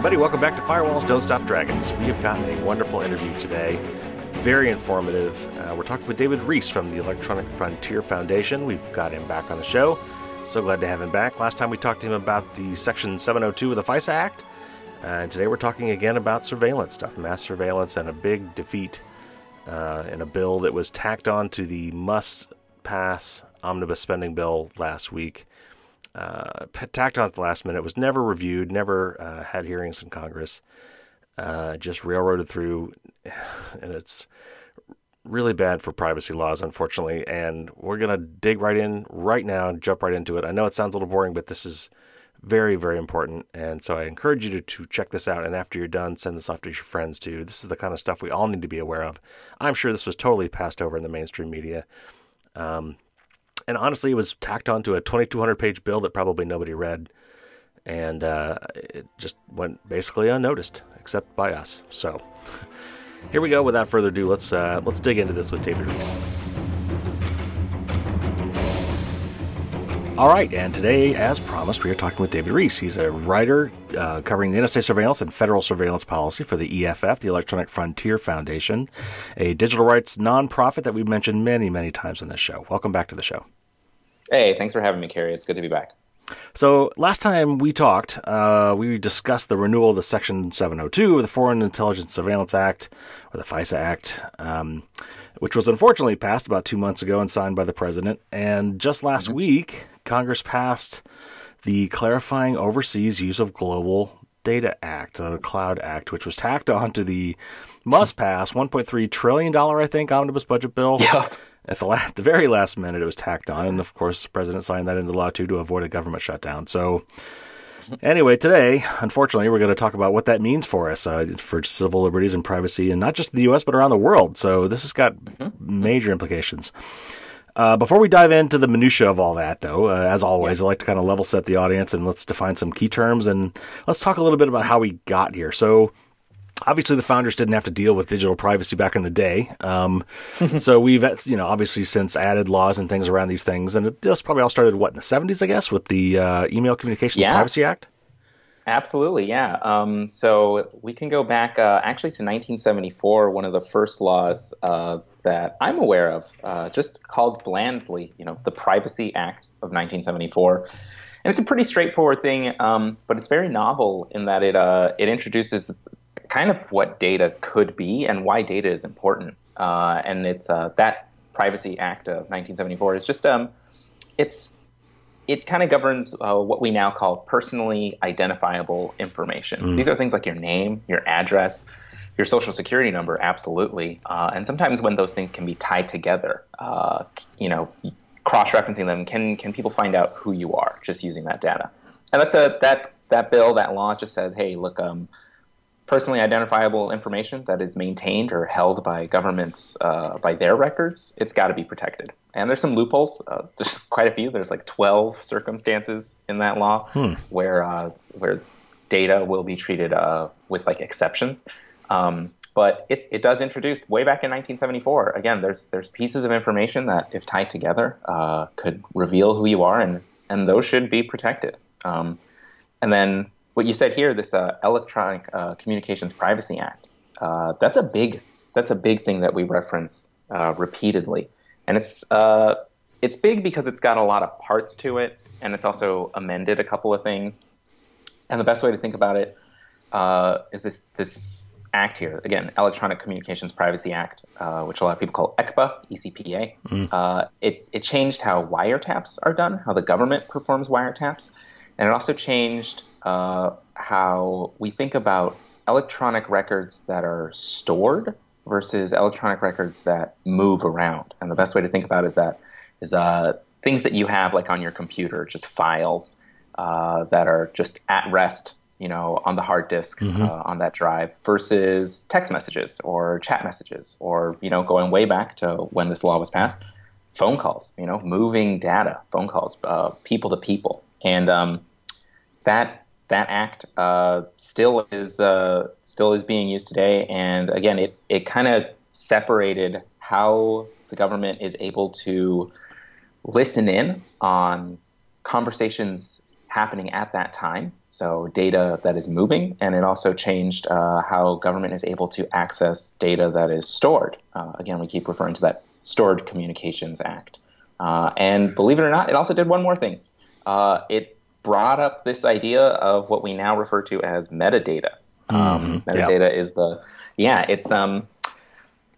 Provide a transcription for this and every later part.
everybody. Welcome back to Firewalls Don't Stop Dragons. We have gotten a wonderful interview today, very informative. Uh, we're talking with David Ruiz from the Electronic Frontier Foundation. We've got him back on the show. So glad to have him back. Last time we talked to him about the Section 702 of the FISA Act, uh, and today we're talking again about surveillance stuff, mass surveillance, and a big defeat uh, in a bill that was tacked on to the must pass omnibus spending bill last week uh, tacked on at the last minute, was never reviewed, never uh, had hearings in Congress, uh, just railroaded through, and it's really bad for privacy laws, unfortunately. And we're to dig right in right now and jump right into it. I know it sounds a little boring, but this is very, very important. And so I encourage you to, to check this out. And after you're done, send this off to your friends too. This is the kind of stuff we all need to be aware of. I'm sure this was totally passed over in the mainstream media. Um, and honestly, it was tacked onto a 2,200 page bill that probably nobody read, and uh, it just went basically unnoticed, except by us. So, here we go. Without further ado, let's uh, let's dig into this with David Ruiz. All right, and today, as promised, we are talking with David Ruiz. He's a writer uh, covering the NSA surveillance and federal surveillance policy for the EFF, the Electronic Frontier Foundation, a digital rights nonprofit that we've mentioned many, many times on this show. Welcome back to the show. Hey, thanks for having me, Carey. It's good to be back. So, last time we talked, uh, we discussed the renewal of the Section 702 of the Foreign Intelligence Surveillance Act, or the FISA Act, um, which was unfortunately passed about two months ago and signed by the president. And just last mm-hmm. week, Congress passed the Clarifying Overseas Use of Global Data Act, uh, the Cloud Act, which was tacked on to the must pass $1.3 trillion, I think, omnibus budget bill. Yeah at the, la- the very last minute, it was tacked on, and of course, the president signed that into law too to avoid a government shutdown. So, anyway, today, unfortunately, we're going to talk about what that means for us uh, for civil liberties and privacy, and not just the U.S. but around the world. So, this has got mm-hmm. major implications. Uh, before we dive into the minutia of all that, though, uh, as always, yeah. I like to kind of level set the audience and let's define some key terms and let's talk a little bit about how we got here. So, obviously the founders didn't have to deal with digital privacy back in the day. Um, so we've, you know, obviously since added laws and things around these things, and this probably all started what in the seventies, I guess, with the uh, Email Communications yeah. Privacy Act. Absolutely, yeah. Um, so we can go back uh, actually to 1974, one of the first laws uh, that I'm aware of, uh, just called blandly, you know, the Privacy Act of 1974. And it's a pretty straightforward thing, um, but it's very novel in that it uh, it introduces kind of what data could be and why data is important. Uh, and it's uh, that Privacy Act of 1974 is just um, it's it kind of governs uh, what we now call personally identifiable information. Mm. These are things like your name, your address, your social security number, absolutely. Uh, and sometimes when those things can be tied together, uh, you know, cross-referencing them, can can people find out who you are just using that data? And that's a that that bill that law just says, hey, look, um, personally identifiable information that is maintained or held by governments uh, by their records, it's got to be protected. And there's some loopholes. Uh, there's quite a few. There's like 12 circumstances in that law hmm. where uh, where data will be treated uh, with like exceptions. Um, but it, it does introduce way back in 1974. Again, there's there's pieces of information that, if tied together, uh, could reveal who you are, and and those should be protected. Um, and then what you said here, this uh, Electronic uh, Communications Privacy Act, uh, that's a big that's a big thing that we reference uh, repeatedly, and it's uh, it's big because it's got a lot of parts to it, and it's also amended a couple of things. And the best way to think about it uh, is this this act here again, Electronic Communications Privacy Act, which a lot of people call ECPA, ECPA. Mm. it it changed how wiretaps are done, how the government performs wiretaps, and it also changed uh, how we think about electronic records that are stored versus electronic records that move around. And the best way to think about is that is uh, things that you have like on your computer, just files uh, that are just at rest, you know, on the hard disk mm-hmm. uh, on that drive, versus text messages or chat messages, or you know, going way back to when this law was passed, phone calls, you know, moving data, phone calls, uh, people to people, and um, that that act uh, still is uh, still is being used today. And again, it it kind of separated how the government is able to listen in on conversations happening at that time. So data that is moving, and it also changed uh, how government is able to access data that is stored. Uh, again, we keep referring to that Stored Communications Act. Uh, and believe it or not, it also did one more thing. Uh, it brought up this idea of what we now refer to as metadata. Um, mm-hmm. metadata yep. is the yeah, it's um,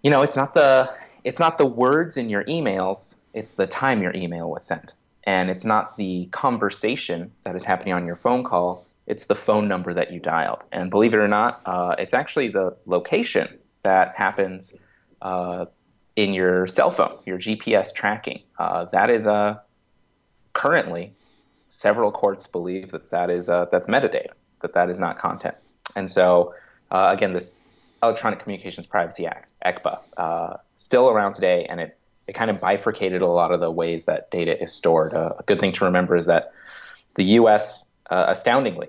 you know, it's not the it's not the words in your emails, it's the time your email was sent. And it's not the conversation that is happening on your phone call, it's the phone number that you dialed. And believe it or not, uh, it's actually the location that happens uh, in your cell phone, your GPS tracking. Uh, that is uh, currently several courts believe that that is uh, that's metadata, that that is not content. And so uh, again, this Electronic Communications Privacy Act, ECPA, uh, still around today, and it it kind of bifurcated a lot of the ways that data is stored. Uh, a good thing to remember is that the U.S. astoundingly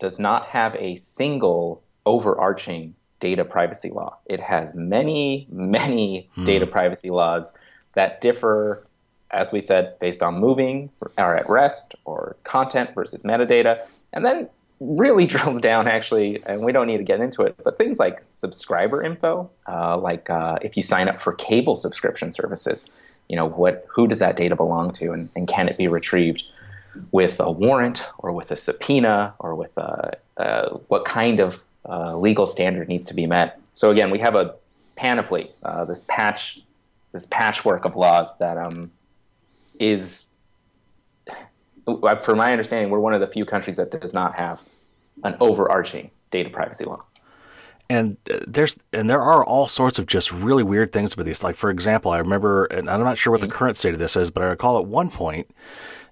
does not have a single overarching data privacy law. It has many, many hmm. data privacy laws that differ, as we said, based on moving or at rest or content versus metadata. And then really drills down actually, and we don't need to get into it, but things like subscriber info, uh, like uh, if you sign up for cable subscription services, you know, what, who does that data belong to and, and can it be retrieved? with a warrant or with a subpoena or with a, uh, what kind of uh, legal standard needs to be met. So again, we have a panoply, uh, this patch, this patchwork of laws that um, is, from my understanding, we're one of the few countries that does not have an overarching data privacy law. And uh, there's and there are all sorts of just really weird things with these. Like for example, I remember, and I'm not sure what the mm-hmm. current state of this is, but I recall at one point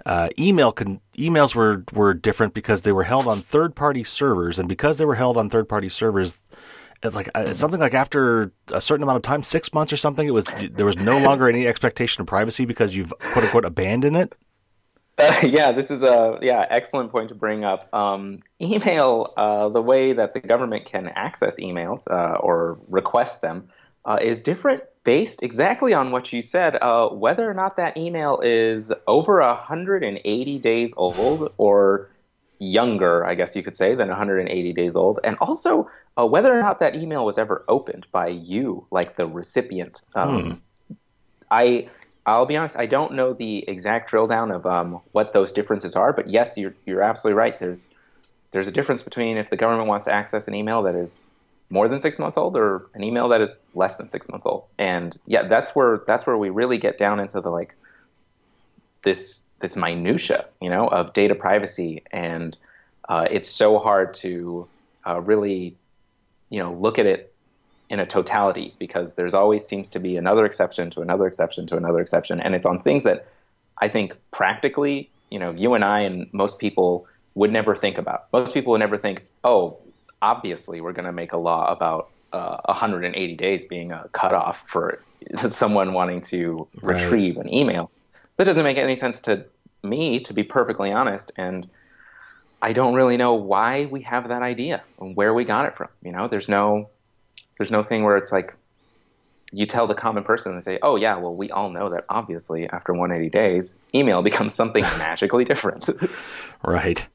uh, email con- emails were were different because they were held on third party servers, and because they were held on third party servers, like uh, something like after a certain amount of time, six months or something, it was there was no longer any expectation of privacy because you've quote unquote abandoned it. Uh, yeah, this is a yeah excellent point to bring up. Um, email, uh, the way that the government can access emails uh, or request them uh, is different based exactly on what you said, uh, whether or not that email is over 180 days old or younger, I guess you could say, than 180 days old, and also uh, whether or not that email was ever opened by you, like the recipient. Um, hmm. I I'll be honest, I don't know the exact drill down of um, what those differences are, but yes, you're you're absolutely right. There's there's a difference between if the government wants to access an email that is more than six months old or an email that is less than six months old. And yeah, that's where that's where we really get down into the like this this minutia, you know, of data privacy, and uh, it's so hard to uh, really, you know, look at it in a totality because there's always seems to be another exception to another exception to another exception, and it's on things that I think practically, you know, you and I and most people would never think about. Most people would never think, oh, obviously we're going to make a law about uh, 180 days being a cutoff for someone wanting to right. retrieve an email. That doesn't make any sense to me, to be perfectly honest. And I don't really know why we have that idea and where we got it from. You know, there's no, there's no thing where it's like you tell the common person and say, "Oh yeah, well we all know that obviously after 180 days, email becomes something magically different." right.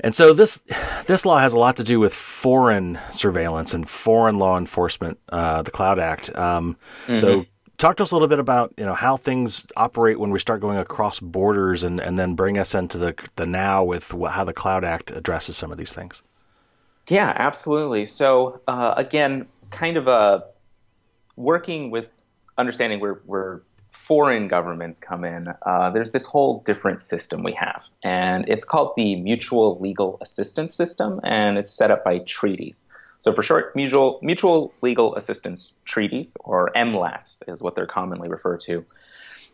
And so this this law has a lot to do with foreign surveillance and foreign law enforcement, uh, the Cloud Act. Um, mm-hmm. So talk to us a little bit about you know how things operate when we start going across borders, and, and then bring us into the the now with how the Cloud Act addresses some of these things. Yeah, absolutely. So uh, again, kind of a uh, working with understanding we're we're foreign governments come in, uh, there's this whole different system we have. And it's called the Mutual Legal Assistance System, and it's set up by treaties. So, for short, mutual, mutual legal assistance treaties, or MLATs, is what they're commonly referred to.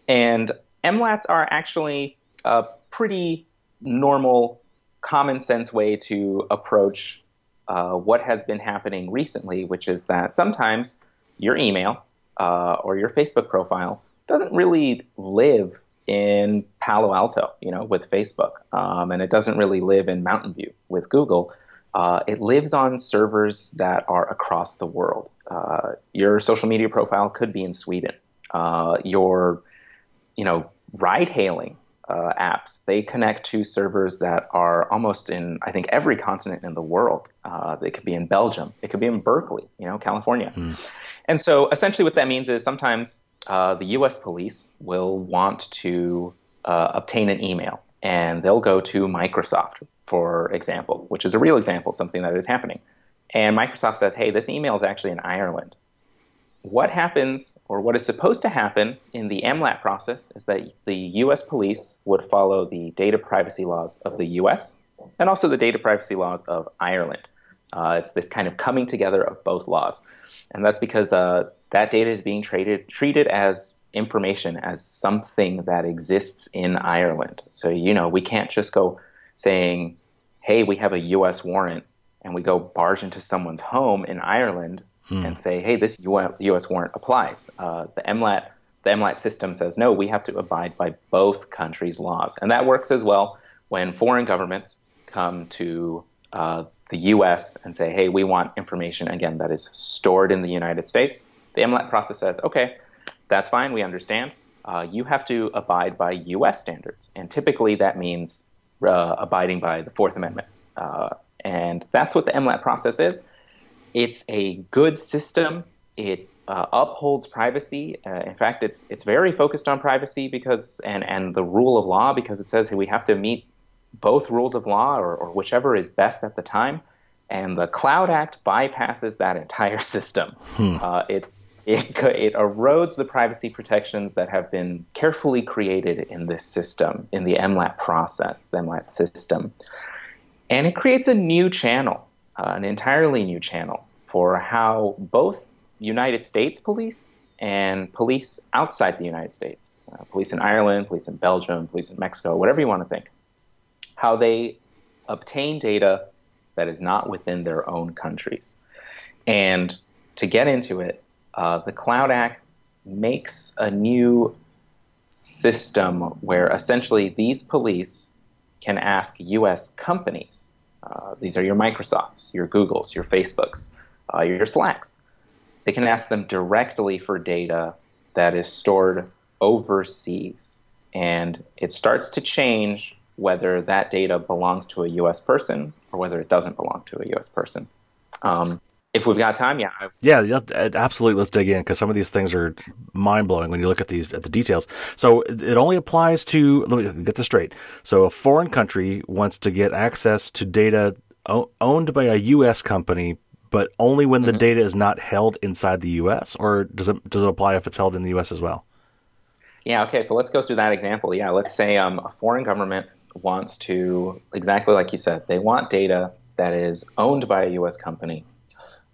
And MLATs are actually a pretty normal, common sense way to approach uh, what has been happening recently, which is that sometimes your email uh, or your Facebook profile doesn't really live in Palo Alto, you know, with Facebook, um, and it doesn't really live in Mountain View with Google. Uh, it lives on servers that are across the world. Uh, your social media profile could be in Sweden. Uh, your, you know, ride-hailing uh, apps. They connect to servers that are almost in, I think, every continent in the world. Uh, they could be in Belgium. It could be in Berkeley, you know, California. Mm. And so essentially what that means is sometimes uh, the U.S. police will want to uh, obtain an email, and they'll go to Microsoft, for example, which is a real example, something that is happening. And Microsoft says, hey, this email is actually in Ireland what happens or what is supposed to happen in the MLAT process is that the US police would follow the data privacy laws of the US and also the data privacy laws of Ireland. Uh, it's this kind of coming together of both laws. And that's because uh, that data is being traded, treated as information, as something that exists in Ireland. So, you know, we can't just go saying, hey, we have a US warrant and we go barge into someone's home in Ireland hmm. and say, hey, this U.S. warrant applies. Uh, the MLAT the MLAT system says no, we have to abide by both countries' laws, and that works as well when foreign governments come to uh, the U.S. and say, hey, we want information again that is stored in the United States. The MLAT process says, okay, that's fine, we understand. Uh, you have to abide by U.S. standards, and typically that means uh, abiding by the Fourth Amendment. Uh, and that's what the MLAT process is. It's a good system. It uh, upholds privacy. Uh, in fact, it's it's very focused on privacy because and and the rule of law because it says hey, we have to meet both rules of law or, or whichever is best at the time. And the Cloud Act bypasses that entire system. Hmm. Uh, it, it it erodes the privacy protections that have been carefully created in this system, in the MLAT process, the MLAT system, and it creates a new channel uh, an entirely new channel for how both United States police and police outside the United States, uh, police in Ireland, police in Belgium, police in Mexico, whatever you want to think, how they obtain data that is not within their own countries. And to get into it, uh, the Cloud Act makes a new system where essentially these police can ask U.S. companies uh, these are your Microsofts, your Googles, your Facebooks, uh, your Slacks. They can ask them directly for data that is stored overseas. And it starts to change whether that data belongs to a US person or whether it doesn't belong to a US person. Um, if we've got time, yeah. Yeah, yeah absolutely. Let's dig in because some of these things are mind blowing when you look at these at the details. So it only applies to. Let me get this straight. So a foreign country wants to get access to data owned by a U.S. company, but only when the mm-hmm. data is not held inside the U.S. Or does it does it apply if it's held in the U.S. as well? Yeah. Okay. So let's go through that example. Yeah. Let's say um, a foreign government wants to exactly like you said. They want data that is owned by a U.S. company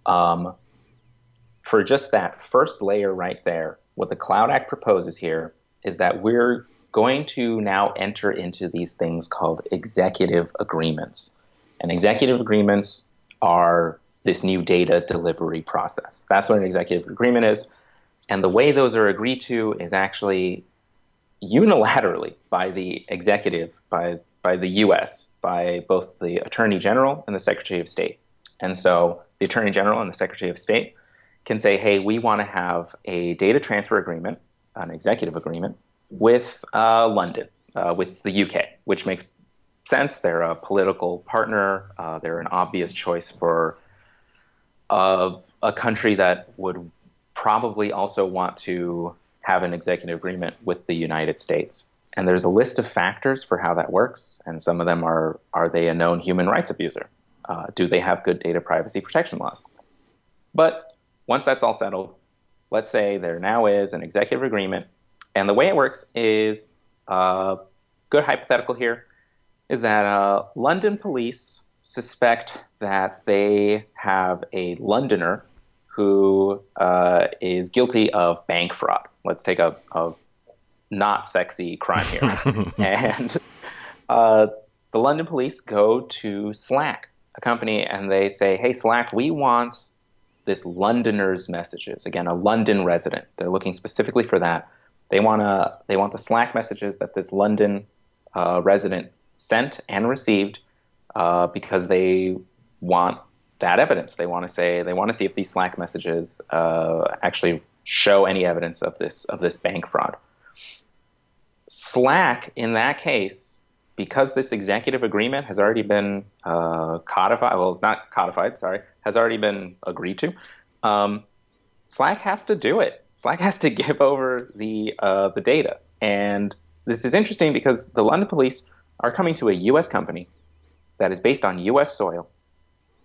um, for just that first layer right there, what the Cloud Act proposes here is that we're going to now enter into these things called executive agreements. And executive agreements are this new data delivery process. That's what an executive agreement is. And the way those are agreed to is actually unilaterally by the executive, by, by the US, by both the Attorney General and the Secretary of State. And so the Attorney General and the Secretary of State can say, hey, we want to have a data transfer agreement, an executive agreement, with uh, London, uh, with the UK, which makes sense. They're a political partner, uh, they're an obvious choice for uh, a country that would probably also want to have an executive agreement with the United States. And there's a list of factors for how that works, and some of them are are they a known human rights abuser? Uh, do they have good data privacy protection laws? But once that's all settled, let's say there now is an executive agreement, and the way it works is uh, good hypothetical here is that uh, London police suspect that they have a Londoner who uh, is guilty of bank fraud. Let's take a, a not sexy crime here. and uh, the London police go to Slack a company and they say, hey, Slack, we want this Londoner's messages. Again, a London resident. They're looking specifically for that. They want to, they want the Slack messages that this London uh, resident sent and received uh, because they want that evidence. They want to say they want to see if these Slack messages uh, actually show any evidence of this of this bank fraud. Slack, in that case, because this executive agreement has already been uh, codified, well, not codified, sorry, has already been agreed to, um, Slack has to do it. Slack has to give over the uh, the data, and this is interesting because the London police are coming to a U.S. company that is based on U.S. soil,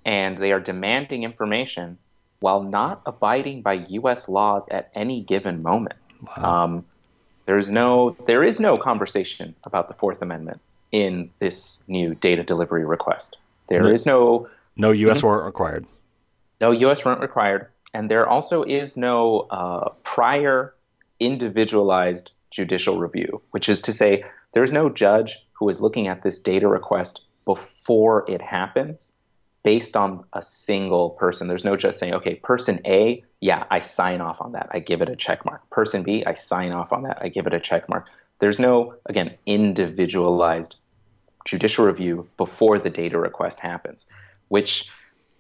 and they are demanding information while not abiding by U.S. laws at any given moment. Wow. Um, there is no there is no conversation about the Fourth Amendment in this new data delivery request. There no, is no no U.S. Mm-hmm. warrant required. No U.S. warrant required, and there also is no uh, prior individualized judicial review, which is to say, there's no judge who is looking at this data request before it happens based on a single person. There's no just saying, okay, person A, yeah, I sign off on that. I give it a check mark. Person B, I sign off on that. I give it a check mark. There's no, again, individualized judicial review before the data request happens, which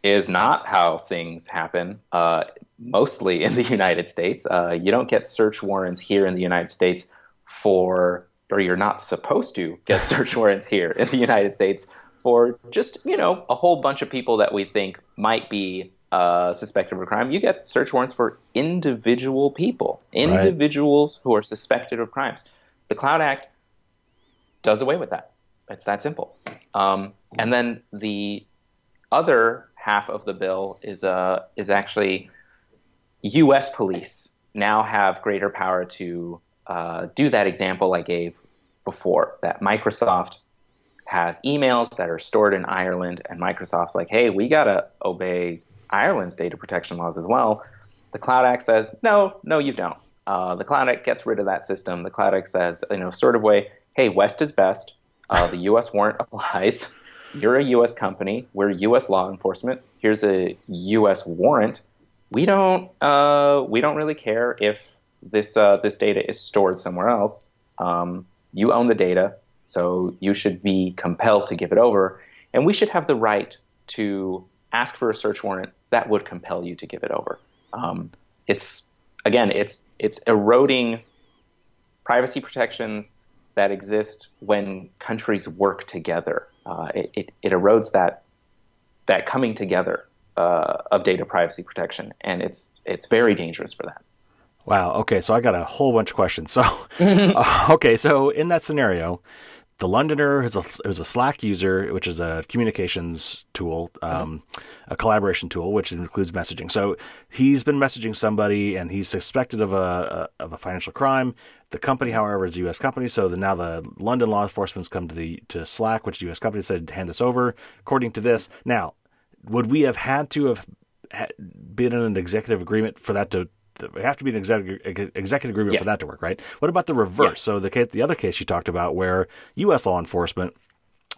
is not how things happen uh, mostly in the United States. Uh, you don't get search warrants here in the United States for, or you're not supposed to get search warrants here in the United States for just you know a whole bunch of people that we think might be uh, suspected of a crime. You get search warrants for individual people, individuals right. who are suspected of crimes. The Cloud Act does away with that. It's that simple. Um, and then the other half of the bill is uh, is actually U.S. police now have greater power to uh, do that example I gave before. That Microsoft has emails that are stored in Ireland, and Microsoft's like, hey, we got to obey Ireland's data protection laws as well. The Cloud Act says, no, no, you don't. Uh, the Cloud Act gets rid of that system. The Cloud Act says, you know, sort of way, hey, West is best. Uh, the U.S. warrant applies. You're a U.S. company. We're U.S. law enforcement. Here's a U.S. warrant. We don't, uh, we don't really care if this uh, this data is stored somewhere else. Um, you own the data. So you should be compelled to give it over. And we should have the right to ask for a search warrant that would compel you to give it over. Um, it's again, it's it's eroding privacy protections that exist when countries work together. Uh, it, it, it, erodes that that coming together uh, of data privacy protection, and it's it's very dangerous for that. Wow. Okay, so I got a whole bunch of questions. So, uh, okay, so in that scenario, the Londoner is a, is a Slack user, which is a communications tool, um, mm-hmm. a collaboration tool, which includes messaging. So he's been messaging somebody, and he's suspected of a, a of a financial crime. The company, however, is a U.S. company. So the, now the London law enforcement's come to the to Slack, which is a U.S. company, said to hand this over. According to this, now would we have had to have been in an executive agreement for that to we have to be an executive, executive agreement yeah. for that to work, right? What about the reverse? Yeah. So the case, the other case you talked about, where U.S. law enforcement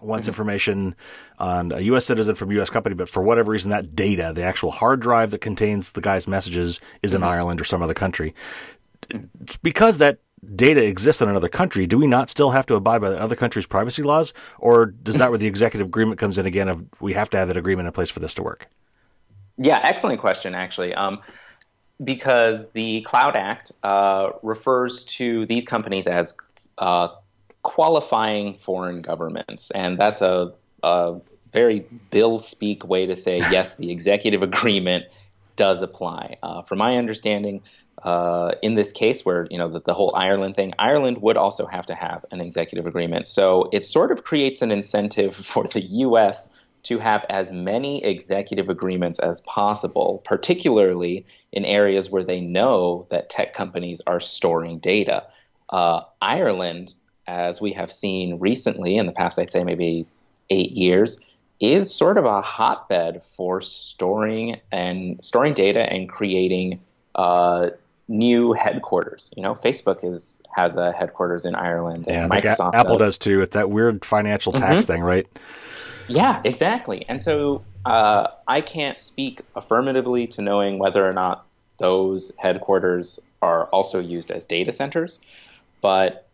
wants mm-hmm. information on a U.S. citizen from a U.S. company, but for whatever reason, that data, the actual hard drive that contains the guy's messages, is mm-hmm. in Ireland or some other country. Because that data exists in another country, do we not still have to abide by the other country's privacy laws, or does that where the executive agreement comes in again? Of we have to have that agreement in place for this to work? Yeah, excellent question. Actually, um, because the Cloud Act uh, refers to these companies as uh, qualifying foreign governments, and that's a, a very bill speak way to say yes, the executive agreement does apply. Uh, from my understanding, uh, in this case, where you know the, the, whole Ireland thing, Ireland would also have to have an executive agreement. So it sort of creates an incentive for the U.S. to have as many executive agreements as possible, particularly in areas where they know that tech companies are storing data. Uh, Ireland, as we have seen recently in the past, I'd say maybe eight years, is sort of a hotbed for storing and storing data and creating uh, new headquarters. You know, Facebook is has a headquarters in Ireland. Yeah, Microsoft Apple does. does. too. It's that weird financial tax mm-hmm. thing, right? Yeah, exactly. And so uh, I can't speak affirmatively to knowing whether or not those headquarters are also used as data centers. But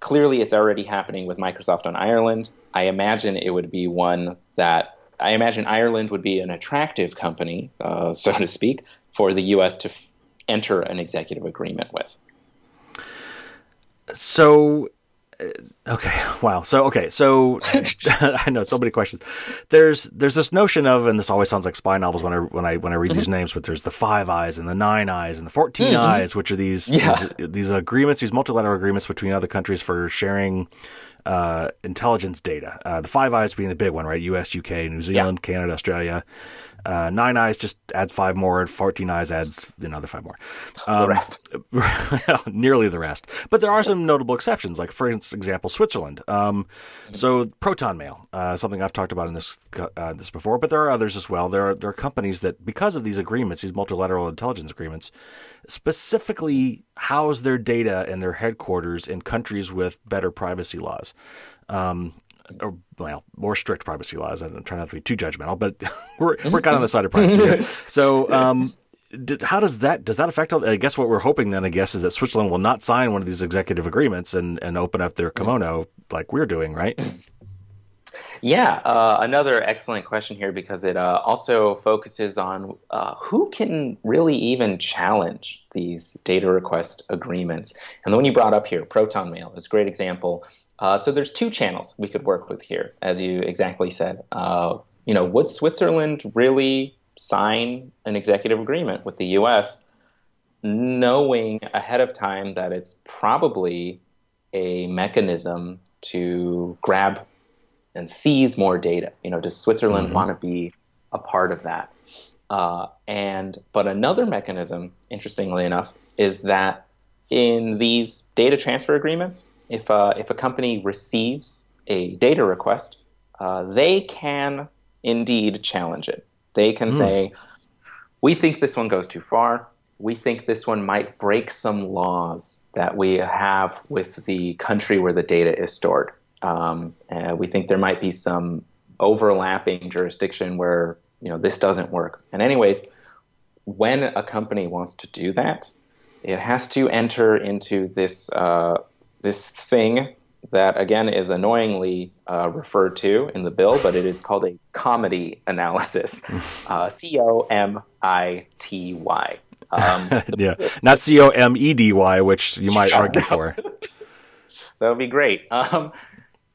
clearly, it's already happening with Microsoft on Ireland. I imagine it would be one that I imagine Ireland would be an attractive company, uh, so to speak, for the U.S. to f- enter an executive agreement with. So Okay. Wow. So okay. So I know so many questions. There's there's this notion of, and this always sounds like spy novels when I when I when I read mm-hmm. these names. But there's the Five Eyes and the Nine Eyes and the 14 mm-hmm. Eyes, which are these, yeah. these these agreements, these multilateral agreements between other countries for sharing uh, intelligence data. Uh, the Five Eyes being the big one, right? U.S., U.K., New Zealand, yeah. Canada, Australia. Uh, nine eyes just adds five more. Fourteen eyes adds another five more. Um, the rest, nearly the rest. But there are some notable exceptions, like for example, Switzerland. Um, so Proton Mail, uh, something I've talked about in this uh, this before, but there are others as well. There are there are companies that, because of these agreements, these multilateral intelligence agreements, specifically house their data and their headquarters in countries with better privacy laws. Um, or well, more strict privacy laws. I'm trying not to be too judgmental, but we're we're kind of on the side of privacy. Here. So, um, did, how does that does that affect? I guess what we're hoping then, I guess, is that Switzerland will not sign one of these executive agreements and and open up their kimono like we're doing, right? Yeah, uh, another excellent question here because it uh, also focuses on uh, who can really even challenge these data request agreements. And the one you brought up here, Proton Mail, is a great example uh, so there's two channels we could work with here, as you exactly said. Uh, you know, would Switzerland really sign an executive agreement with the U.S., knowing ahead of time that it's probably a mechanism to grab and seize more data? You know, does Switzerland mm-hmm. want to be a part of that? Uh, and but another mechanism, interestingly enough, is that in these data transfer agreements, if uh, if a company receives a data request, uh, they can indeed challenge it. They can mm. say, "We think this one goes too far. We think this one might break some laws that we have with the country where the data is stored. Um, we think there might be some overlapping jurisdiction where you know this doesn't work." And anyways, when a company wants to do that, it has to enter into this uh, this thing that again is annoyingly uh, referred to in the bill, but it is called a comity analysis. Uh, C O M I T Y. Um, yeah, not C O M E D Y, which you might argue for. that would be great. Um,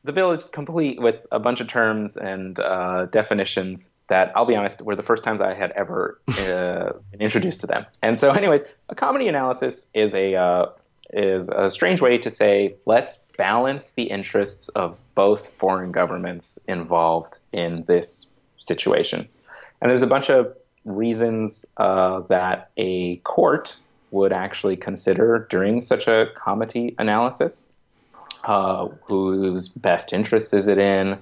the bill is complete with a bunch of terms and uh, definitions that I'll be honest were the first times I had ever uh, been introduced to them. And so, anyways, a comity analysis is a uh, is a strange way to say let's balance the interests of both foreign governments involved in this situation. And there's a bunch of reasons uh, that a court would actually consider during such a comity analysis. Uh, whose best interest is it in?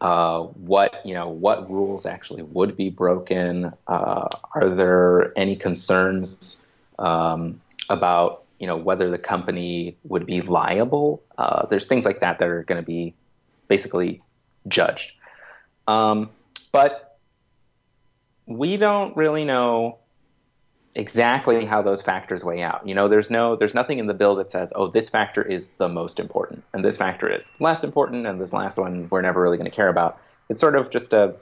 Uh, what you know, what rules actually would be broken? Uh, are there any concerns um, about you know whether the company would be liable. Uh, there's things like that that are going to be basically judged. Um, but we don't really know exactly how those factors weigh out. You know, there's no there's nothing in the bill that says, oh, this factor is the most important and this factor is less important and this last one we're never really going to care about. It's sort of just a,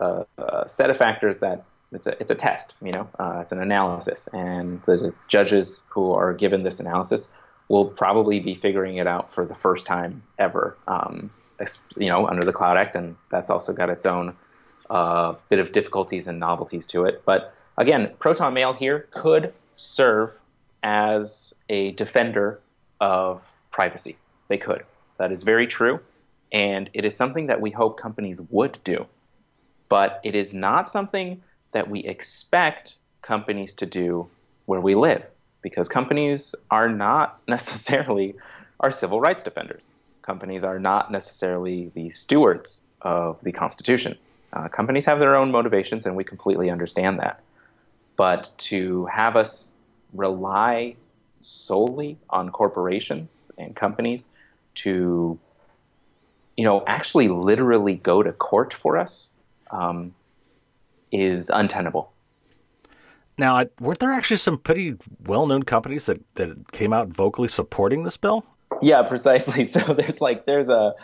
a, a set of factors that it's a it's a test, you know, uh, it's an analysis, and the judges who are given this analysis will probably be figuring it out for the first time ever, um, you know, under the Cloud Act, and that's also got its own uh, bit of difficulties and novelties to it. But again, Proton Mail here could serve as a defender of privacy. They could. That is very true, and it is something that we hope companies would do. But it is not something that we expect companies to do where we live because companies are not necessarily our civil rights defenders. Companies are not necessarily the stewards of the Constitution. Uh, companies have their own motivations, and we completely understand that. But to have us rely solely on corporations and companies to, you know, actually literally go to court for us, um, is untenable. Now, weren't there actually some pretty well-known companies that, that came out vocally supporting this bill? Yeah, precisely. So there's like there's a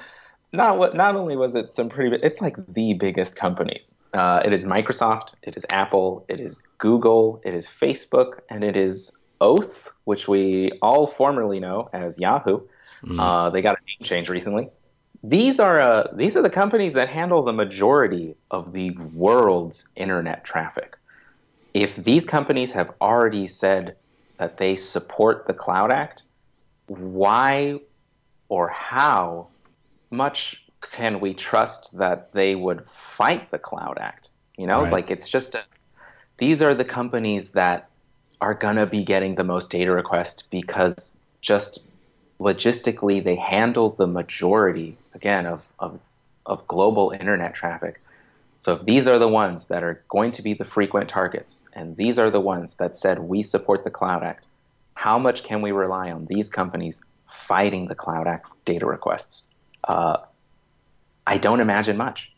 not what not only was it some pretty it's like the biggest companies. Uh, it is Microsoft, it is Apple, it is Google, it is Facebook, and it is Oath, which we all formerly know as Yahoo. Mm. Uh, they got a name change recently. These are uh, these are the companies that handle the majority of the world's internet traffic. If these companies have already said that they support the Cloud Act, why or how much can we trust that they would fight the Cloud Act? You know, right. like it's just a, these are the companies that are going to be getting the most data requests because just logistically they handle the majority again of, of, of global internet traffic. So if these are the ones that are going to be the frequent targets, and these are the ones that said we support the Cloud Act, how much can we rely on these companies fighting the Cloud Act data requests? Uh, I don't imagine much.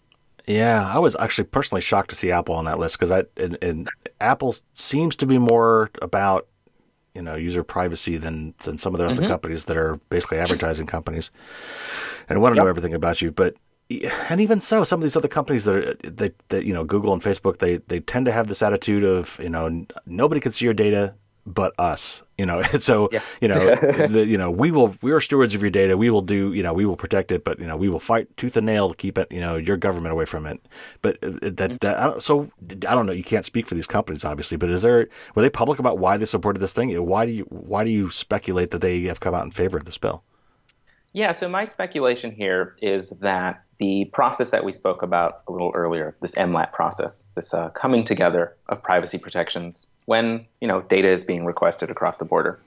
Yeah, I was actually personally shocked to see Apple on that list because I and, and, Apple seems to be more about you know user privacy than than some of the rest mm-hmm. of the companies that are basically advertising companies and want to yep. know everything about you. But and even so, some of these other companies that are they that you know Google and Facebook they they tend to have this attitude of you know nobody can see your data but us you know? So yeah. you know the, you know we will we are stewards of your data. We will do you know we will protect it but you know we will fight tooth and nail to keep it you know your government away from it. But uh, that, that so I don't know. You can't speak for these companies obviously but is there were they public about why they supported this thing? Why do you why do you speculate that they have come out in favor of this bill? Yeah so my speculation here is that the process that we spoke about a little earlier, this MLAT process, this uh, coming together of privacy protections when you know data is being requested across the border.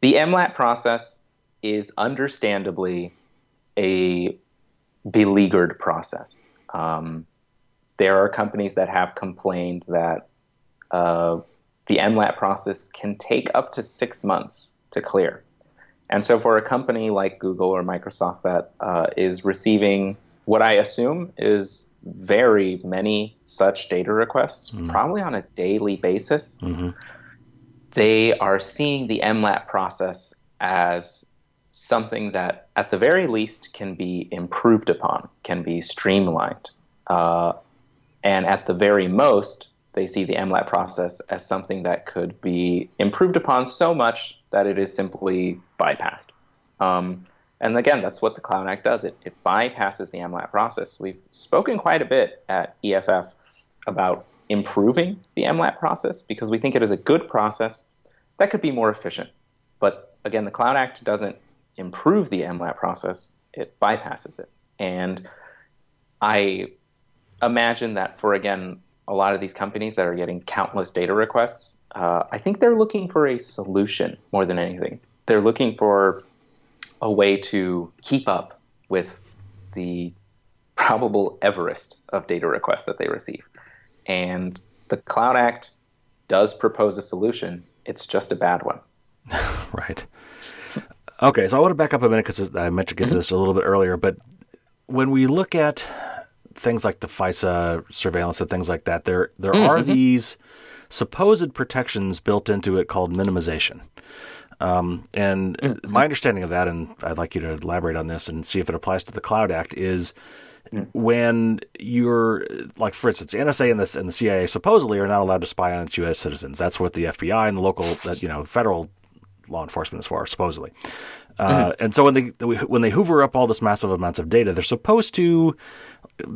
The MLAT process is understandably a beleaguered process. Um, there are companies that have complained that uh, the MLAT process can take up to six months to clear. And so, for a company like Google or Microsoft that uh, is receiving what I assume is very many such data requests, mm-hmm. probably on a daily basis, mm-hmm. they are seeing the MLAT process as something that, at the very least, can be improved upon, can be streamlined. Uh, and at the very most, they see the MLAT process as something that could be improved upon so much that it is simply bypassed. Um, and again, that's what the Cloud Act does. It, it bypasses the MLAT process. We've spoken quite a bit at EFF about improving the MLAT process because we think it is a good process that could be more efficient. But again, the Cloud Act doesn't improve the MLAT process, it bypasses it. And I imagine that for, again, a lot of these companies that are getting countless data requests, uh, I think they're looking for a solution more than anything. They're looking for a way to keep up with the probable Everest of data requests that they receive. And the Cloud Act does propose a solution, it's just a bad one. right. Okay, so I want to back up a minute because I meant to get mm-hmm. to this a little bit earlier, but when we look at things like the FISA surveillance and things like that, there there mm-hmm. are these supposed protections built into it called minimization. Um, and mm-hmm. my understanding of that, and I'd like you to elaborate on this and see if it applies to the Cloud Act, is mm. when you're like, for instance, the NSA and the, and the CIA supposedly are not allowed to spy on its U.S. citizens. That's what the FBI and the local, you know, federal law enforcement is for, supposedly. Uh, mm-hmm. And so when they when they hoover up all this massive amounts of data, they're supposed to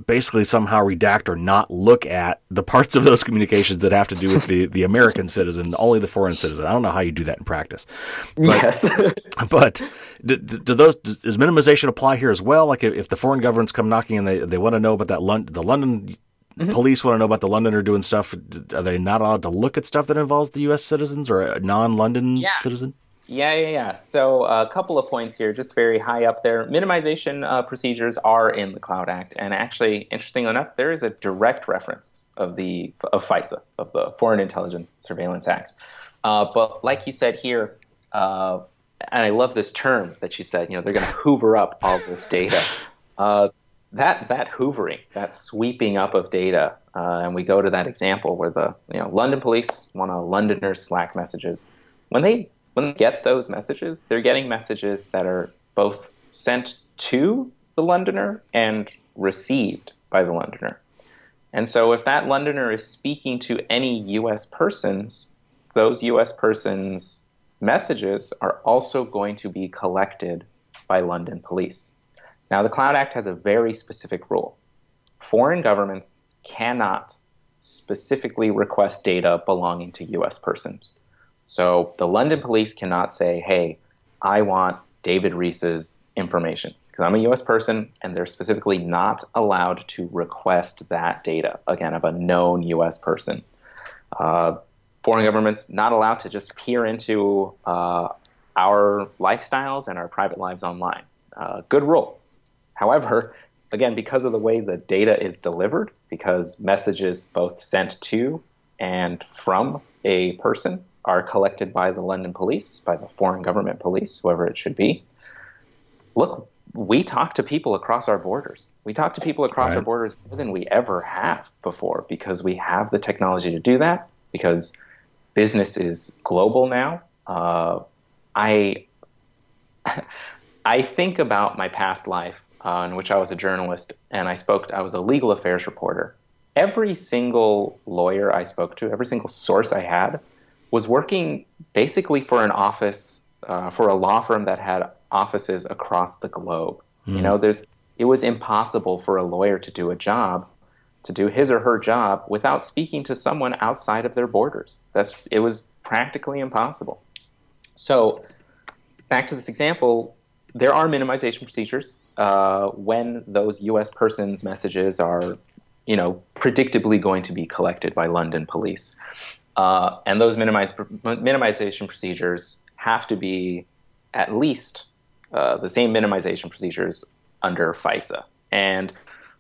basically somehow redact or not look at the parts of those communications that have to do with the, the American citizen, only the foreign citizen. I don't know how you do that in practice. But, yes. but do, do, those does minimization apply here as well? Like if, the foreign governments come knocking and they, they want to know about that London, the London Mm-hmm. police want to know about the Londoner doing stuff. Are they not allowed to look at stuff that involves the U.S. citizens or a non-London yeah. citizen? Yeah, yeah, yeah. So a couple of points here, just very high up there. Minimization uh, procedures are in the Cloud Act, and actually, interestingly enough, there is a direct reference of the of FISA, of the Foreign Intelligence Surveillance Act. Uh, but like you said here, uh, and I love this term that you said. You know, they're going to hoover up all this data. Uh, that that hoovering, that sweeping up of data, uh, and we go to that example where the you know London police want a Londoner's Slack messages. When they when they get those messages, they're getting messages that are both sent to the Londoner and received by the Londoner. And so if that Londoner is speaking to any US persons, those US persons' messages are also going to be collected by London police. Now, the Cloud Act has a very specific rule. Foreign governments cannot specifically request data belonging to US persons. So the London police cannot say, hey, I want David Ruiz's information because I'm a US person and they're specifically not allowed to request that data, again, of a known US person. Uh, foreign governments not allowed to just peer into uh, our lifestyles and our private lives online. Uh, good rule. However, again, because of the way the data is delivered, because messages both sent to and from a person are collected by the London police, by the foreign government police, whoever it should be. Look, we talk to people across our borders. We talk to people across right. our borders more than we ever have before because we have the technology to do that, because business is global now. Uh, I I think about my past life uh, in which I was a journalist and I spoke. I was a legal affairs reporter. Every single lawyer I spoke to, every single source I had, was working basically for an office uh, for a law firm that had offices across the globe. Mm. You hmm. know, there's it was impossible for a lawyer to do a job, to do his or her job without speaking to someone outside of their borders. That's it was practically impossible. So, back to this example, there are minimization procedures uh, when those U.S. persons messages are, you know, predictably going to be collected by London police. Uh, and those minimization procedures have to be at least uh, the same minimization procedures under FISA. And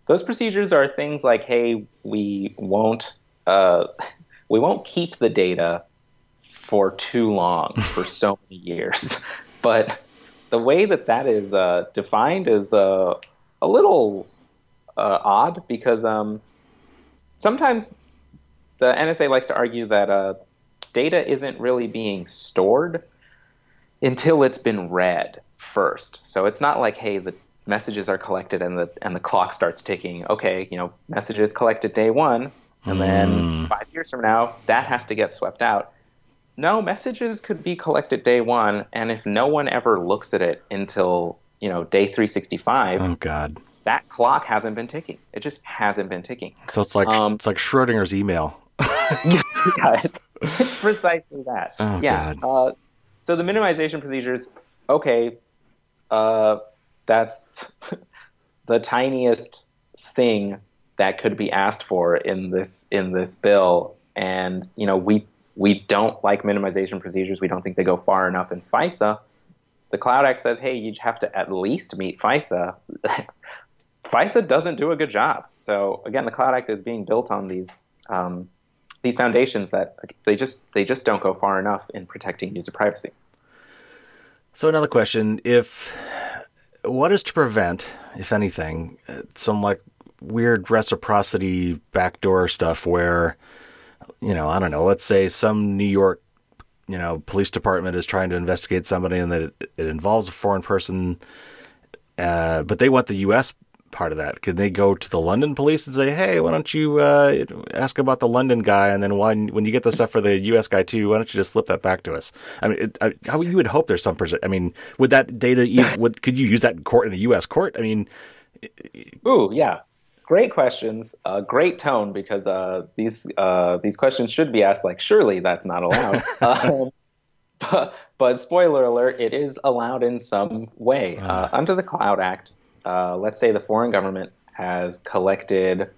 those procedures are things like, hey, we won't uh, we won't keep the data for too long, for so many years. But the way that that is uh, defined is uh, a little uh, odd because um, sometimes the NSA likes to argue that uh, data isn't really being stored until it's been read first. So it's not like, hey, the messages are collected and the and the clock starts ticking. Okay, you know, messages collected day one, and then mm. five years from now, that has to get swept out. No, messages could be collected day one, and if no one ever looks at it until you know day 365, oh god, that clock hasn't been ticking. It just hasn't been ticking. So it's like um, it's like Schrodinger's email. yeah, it's, it's, precisely that. Oh, yeah. Uh, so the minimization procedures, okay, uh, that's the tiniest thing that could be asked for in this in this bill, and you know we we don't like minimization procedures. We don't think they go far enough in FISA. The Cloud Act says, hey, you have to at least meet FISA. FISA doesn't do a good job. So again, the Cloud Act is being built on these um, these foundations that they just they just don't go far enough in protecting user privacy. So another question: If what is to prevent, if anything, some like weird reciprocity backdoor stuff where, you know, I don't know, let's say some New York, you know, police department is trying to investigate somebody and that it, it involves a foreign person, uh, but they want the U.S part of that? Could they go to the London police and say, "Hey, why don't you uh, ask about the London guy, and then when when you get the stuff for the U.S. guy too, why don't you just slip that back to us?" I mean, it, I, how you would hope there's some person. I mean, would that data even, would could you use that in court in a U.S. court? I mean, ooh, yeah, great questions, uh, great tone because uh, these uh, these questions should be asked like, surely that's not allowed. um, but, but, spoiler alert, it is allowed in some way uh, under the Cloud Act uh, let's say the foreign government has collected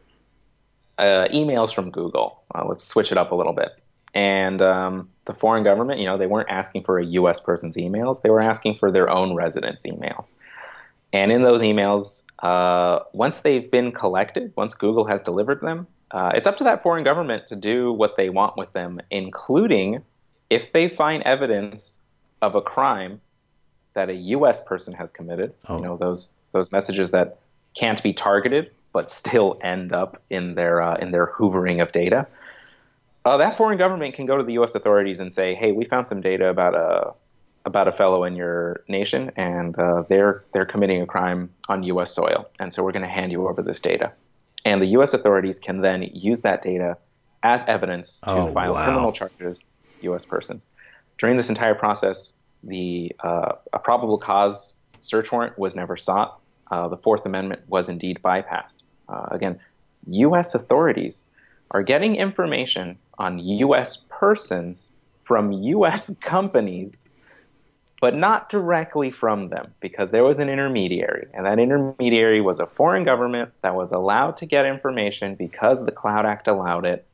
uh, emails from Google. Uh, let's switch it up a little bit. And um, the foreign government, you know, they weren't asking for a U.S. person's emails; they were asking for their own residents' emails. And in those emails, uh, once they've been collected, once Google has delivered them, uh, it's up to that foreign government to do what they want with them, including if they find evidence of a crime that a U.S. person has committed. Oh. You know, those those messages that can't be targeted but still end up in their uh, in their hoovering of data. Uh, that foreign government can go to the U.S. authorities and say, "Hey, we found some data about a about a fellow in your nation, and uh, they're they're committing a crime on U.S. soil, and so we're going to hand you over this data." And the U.S. authorities can then use that data as evidence to oh, file wow. criminal charges against U.S. persons. During this entire process, the uh, a probable cause search warrant was never sought. Uh, the Fourth Amendment was indeed bypassed. Uh, again, U.S. authorities are getting information on U.S. persons from U.S. companies, but not directly from them because there was an intermediary, and that intermediary was a foreign government that was allowed to get information because the Cloud Act allowed it.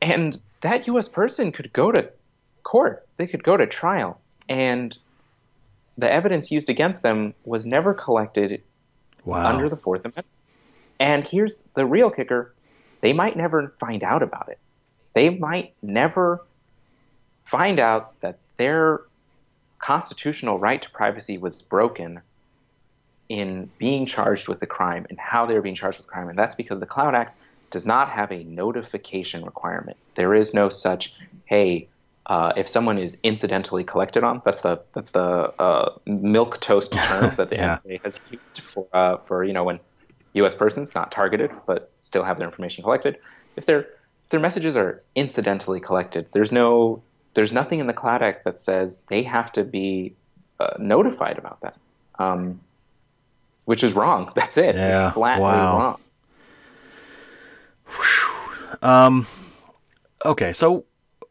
And that U.S. person could go to court, they could go to trial, and the evidence used against them was never collected wow. under the Fourth Amendment. And here's the real kicker they might never find out about it. They might never find out that their constitutional right to privacy was broken in being charged with the crime and how they were being charged with the crime. And that's because the Cloud Act does not have a notification requirement. There is no such, hey, uh, if someone is incidentally collected on, that's the that's the uh, milk toast term that the yeah. NSA has used for uh, for you know when U.S. persons not targeted but still have their information collected. If their their messages are incidentally collected, there's no there's nothing in the Cloud Act that says they have to be uh, notified about that, um, which is wrong. That's it. Yeah. It's flatly wow. wrong. Um, okay, so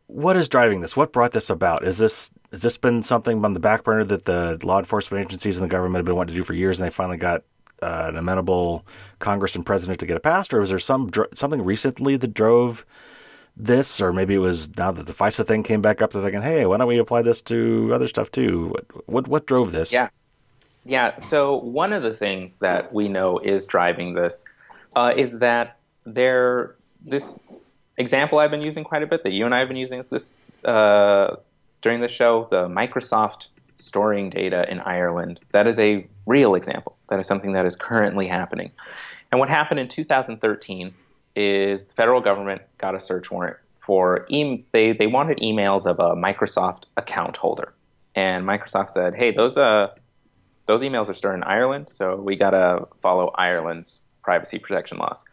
what is driving this? What brought this about? Is this has this been something on the back burner that the law enforcement agencies and the government have been wanting to do for years, and they finally got uh, an amenable Congress and president to get it passed, or was there some something recently that drove this, or maybe it was now that the FISA thing came back up, they're thinking, hey, why don't we apply this to other stuff too? What what, what drove this? Yeah, yeah. So one of the things that we know is driving this uh, is that there this example I've been using quite a bit that you and I have been using this uh, during the show, the Microsoft storing data in Ireland. That is a real example. That is something that is currently happening. And what happened in 2013 is the federal government got a search warrant for e- they they wanted emails of a Microsoft account holder, and Microsoft said, "Hey, those uh those emails are stored in Ireland, so we gotta follow Ireland's privacy protection laws."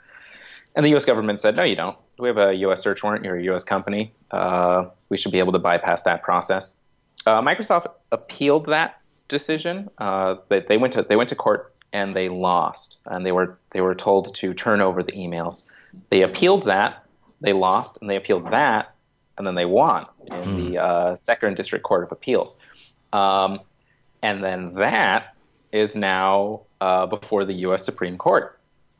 And the U.S. government said, "No, you don't. We have a U.S. search warrant. You're a U.S. company. Uh, we should be able to bypass that process." Uh, Microsoft appealed that decision. Uh, they, they went to they went to court and they lost, and they were they were told to turn over the emails. They appealed that, they lost, and they appealed that, and then they won in hmm. the uh, Second District Court of Appeals. Um, and then that is now uh, before the U.S. Supreme Court.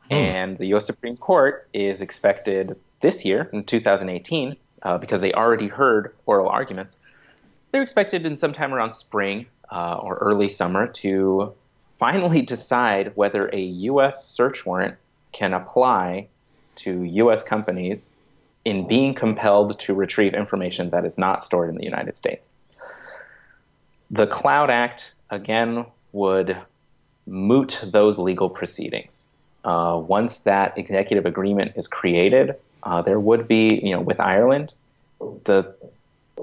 Hmm. And the U.S. Supreme Court is expected this year, in 2018, uh, because they already heard oral arguments. They're expected in sometime around spring uh, or early summer to finally decide whether a U.S. search warrant can apply to U.S. companies in being compelled to retrieve information that is not stored in the United States. The Cloud Act, again, would moot those legal proceedings. Uh, once that executive agreement is created, uh, there would be, you know, with Ireland, the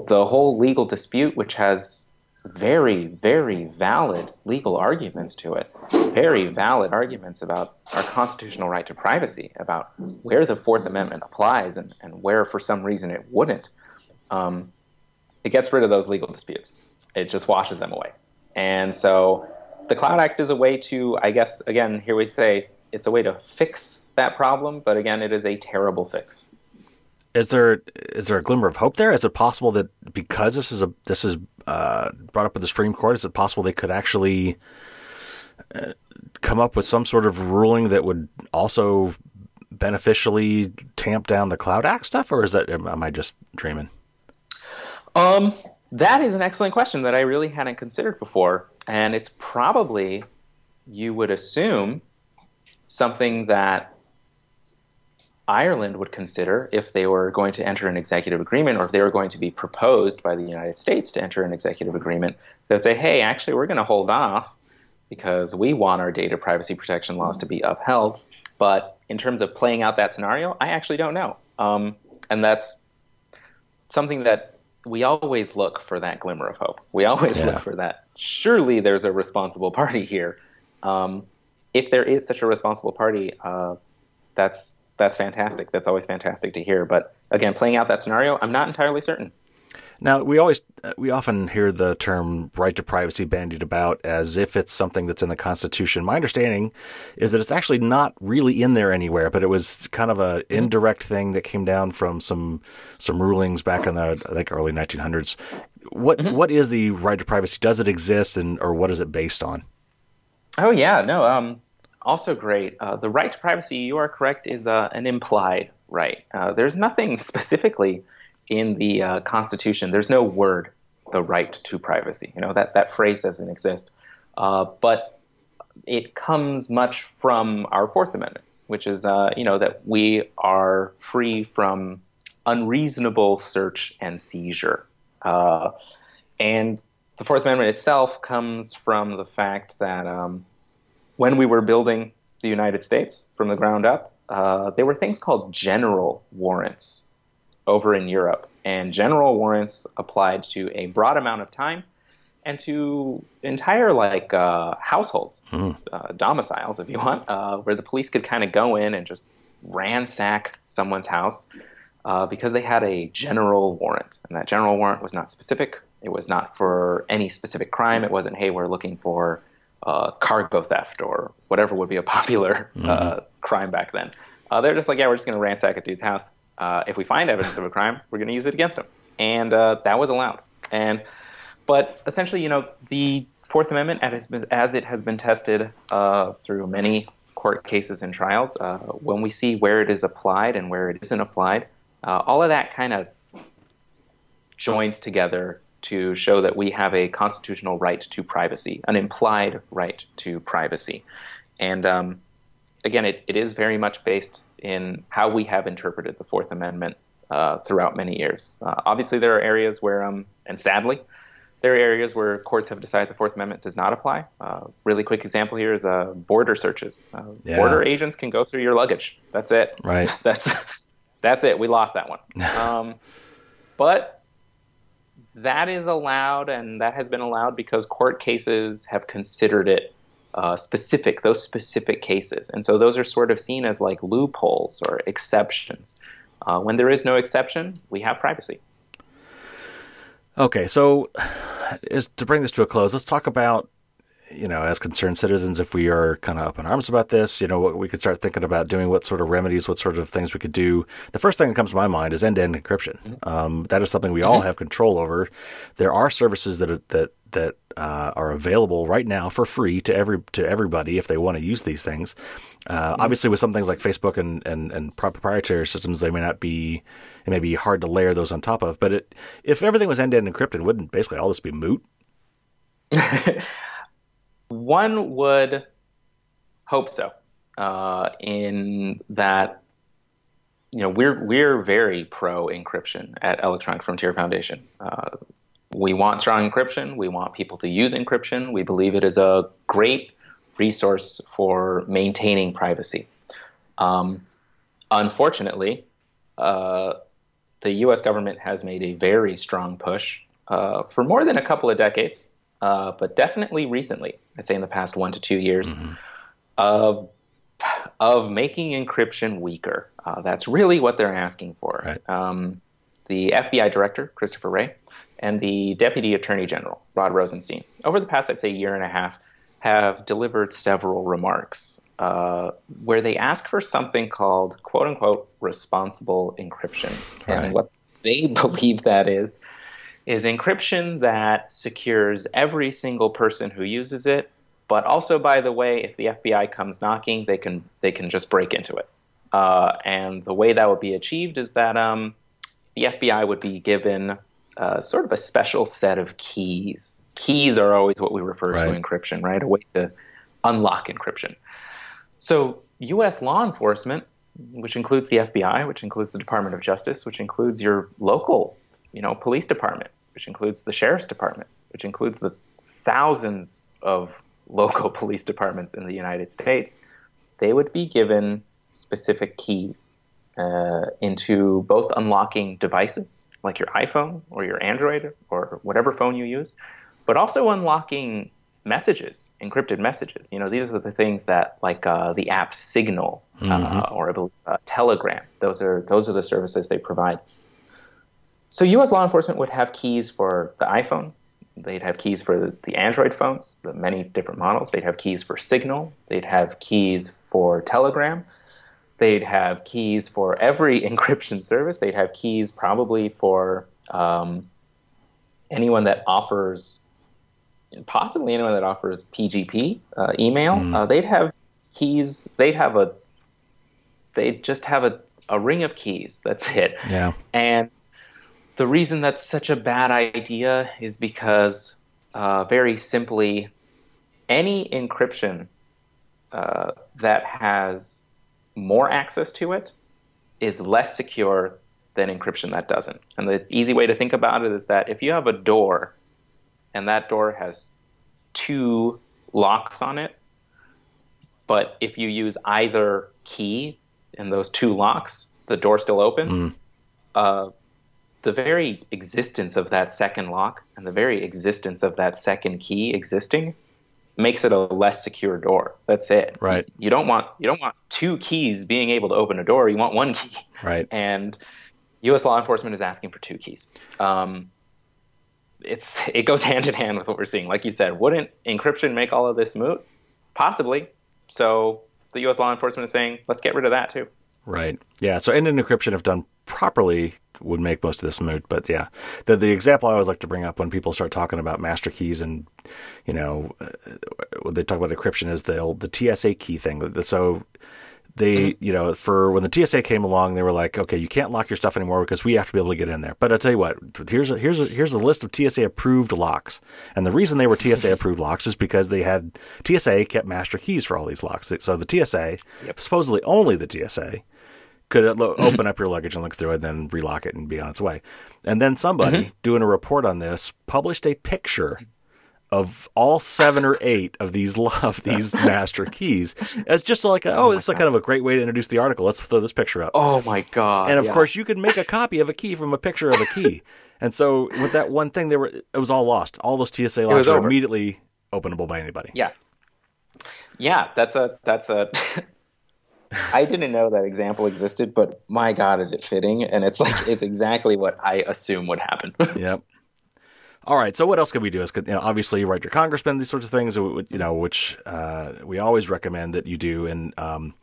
the whole legal dispute, which has very, very valid legal arguments to it. Very valid arguments about our constitutional right to privacy, about where the Fourth Amendment applies and, and where, for some reason, it wouldn't. Um, it gets rid of those legal disputes. It just washes them away. And so the Cloud Act is a way to, I guess, again, here we say it's a way to fix that problem, but again, it is a terrible fix is there is there a glimmer of hope there? Is it possible that because this is a this is uh, brought up with the Supreme Court, is it possible they could actually uh, come up with some sort of ruling that would also beneficially tamp down the Cloud Act stuff, or is that am I just dreaming? Um, that is an excellent question that I really hadn't considered before, and it's probably you would assume something that Ireland would consider if they were going to enter an executive agreement or if they were going to be proposed by the United States to enter an executive agreement that say, hey, actually, we're going to hold off because we want our data privacy protection laws to be upheld. But in terms of playing out that scenario, I actually don't know. Um, and that's something that we always look for that glimmer of hope. We always yeah. look for that. Surely there's a responsible party here. Um, if there is such a responsible party, uh, that's that's fantastic. That's always fantastic to hear. But again, playing out that scenario, I'm not entirely certain. Now, we always, we often hear the term right to privacy bandied about as if it's something that's in the Constitution. My understanding is that it's actually not really in there anywhere, but it was kind of an mm-hmm. indirect thing that came down from some some rulings back in the I think early 1900s. What, mm-hmm. what is the right to privacy? Does it exist, and or what is it based on? Oh yeah, no. Um, also great. Uh, the right to privacy, you are correct, is uh, an implied right. Uh, there's nothing specifically in the uh, Constitution. There's no word, the right to privacy. You know that that phrase doesn't exist, uh, but it comes much from our Fourth Amendment, which is uh, you know that we are free from unreasonable search and seizure, and the Fourth Amendment itself comes from the fact that um, when we were building the United States from the ground up, uh, there were things called general warrants over in Europe. And general warrants applied to a broad amount of time and to entire like uh, households, mm. uh, domiciles, if you want, uh, where the police could kind of go in and just ransack someone's house uh, because they had a general warrant. And that general warrant was not specific. It was not for any specific crime. It wasn't, hey, we're looking for uh, cargo theft or whatever would be a popular mm-hmm. Uh, crime back then. they're just like, yeah, we're just going to ransack a dude's house uh, if we find evidence of a crime, we're going to use it against him, and uh, that was allowed. And but essentially, you know, the Fourth Amendment, as, as it has been tested uh, through many court cases and trials, uh, when we see where it is applied and where it isn't applied, uh, all of that kind of joins together to show that we have a constitutional right to privacy, an implied right to privacy. And um, again, it, it is very much based in how we have interpreted the Fourth Amendment uh, throughout many years. Uh, obviously, there are areas where, um, and sadly, there are areas where courts have decided the Fourth Amendment does not apply. Uh, really quick example here is uh, border searches. Uh, yeah. Border agents can go through your luggage. That's it. Right. that's that's it. We lost that one. um, but that is allowed, and that has been allowed because court cases have considered it uh, specific, those specific cases. And so those are sort of seen as like loopholes or exceptions. Uh, when there is no exception, we have privacy. Okay, so is to bring this to a close, let's talk about you know, as concerned citizens, if we are kind of up in arms about this, you know, we could start thinking about doing what sort of remedies, what sort of things we could do. The first thing that comes to my mind is end-to-end encryption. Mm-hmm. Um, that is something we mm-hmm. all have control over. There are services that are, that that uh, are available right now for free to every to everybody if they want to use these things. Uh, mm-hmm. Obviously, with some things like Facebook and, and, and proprietary systems, they may not be it may be hard to layer those on top of. But it, if everything was end to end encrypted, wouldn't basically all this be moot? One would hope so, uh, in that you know we're we're very pro encryption at Electronic Frontier Foundation. Uh, we want strong encryption. We want people to use encryption. We believe it is a great resource for maintaining privacy. Um, unfortunately, uh, the U.S. government has made a very strong push uh, for more than a couple of decades uh, but definitely recently, I'd say in the past one to two years, mm-hmm. of of making encryption weaker. Uh, that's really what they're asking for. Right. Um, the FBI director, Christopher Wray, and the Deputy Attorney General, Rod Rosenstein, over the past, I'd say, year and a half, have delivered several remarks uh, where they ask for something called quote unquote responsible encryption. Right. And what they believe that is is encryption that secures every single person who uses it, but also, by the way, if the FBI comes knocking, they can they can just break into it. Uh, and the way that would be achieved is that um, the FBI would be given uh, sort of a special set of keys. Keys are always what we refer right. to encryption, right? A way to unlock encryption. So, U.S. law enforcement, which includes the FBI, which includes the Department of Justice, which includes your local you know, police department, which includes the sheriff's department, which includes the thousands of local police departments in the United States, they would be given specific keys uh, into both unlocking devices like your iPhone or your Android or whatever phone you use, but also unlocking messages, encrypted messages. You know, these are the things that like uh, the app Signal uh, mm-hmm. or uh, Telegram. Those are those are the services they provide. So U.S. law enforcement would have keys for the iPhone. They'd have keys for the, Android phones, the many different models. They'd have keys for Signal. They'd have keys for Telegram. They'd have keys for every encryption service. They'd have keys probably for um, anyone that offers, possibly anyone that offers PGP uh, email. Mm. Uh, they'd have keys. They'd have a. They'd just have a, a ring of keys. That's it. Yeah. And the reason that's such a bad idea is because, uh, very simply, any encryption uh, that has more access to it is less secure than encryption that doesn't. And the easy way to think about it is that if you have a door and that door has two locks on it, but if you use either key in those two locks, the door still opens. Mm. Uh, the very existence of that second lock and the very existence of that second key existing makes it a less secure door. That's it. Right. You don't want you don't want two keys being able to open a door. You want one key. Right. And U.S. law enforcement is asking for two keys. Um, it's it goes hand in hand with what we're seeing. Like you said, wouldn't encryption make all of this moot? Possibly. So the U.S. law enforcement is saying, let's get rid of that too. Right. Yeah. So end-to-end encryption, if done properly, would make most of this moot. But yeah, the the example I always like to bring up when people start talking about master keys and you know uh, when they talk about encryption is the old the TSA key thing. So they, mm-hmm. you know, for when the TSA came along, they were like, okay, you can't lock your stuff anymore because we have to be able to get in there. But I'll tell you what, here's a, here's a, here's a list of TSA approved locks. And the reason they were TSA approved locks is because they had TSA kept master keys for all these locks. So the TSA, yep. supposedly only the TSA, could open up your luggage and look through it and then relock it and be on its way. And then somebody mm-hmm. doing a report on this published a picture of all seven or eight of these of these master keys as just like a, oh, oh this is kind of a great way to introduce the article. Let's throw this picture up. Oh my god! And of yeah. course, you could make a copy of a key from a picture of a key. and so with that one thing, they were it was all lost. All those TSA locks are immediately openable by anybody. Yeah, yeah. That's a that's a. I didn't know that example existed, but my God, is it fitting? And it's like it's exactly what I assume would happen. yep. All right. So what else can we do? Is you know, obviously you write your congressman these sorts of things, you know, which uh, we always recommend that you do. And um,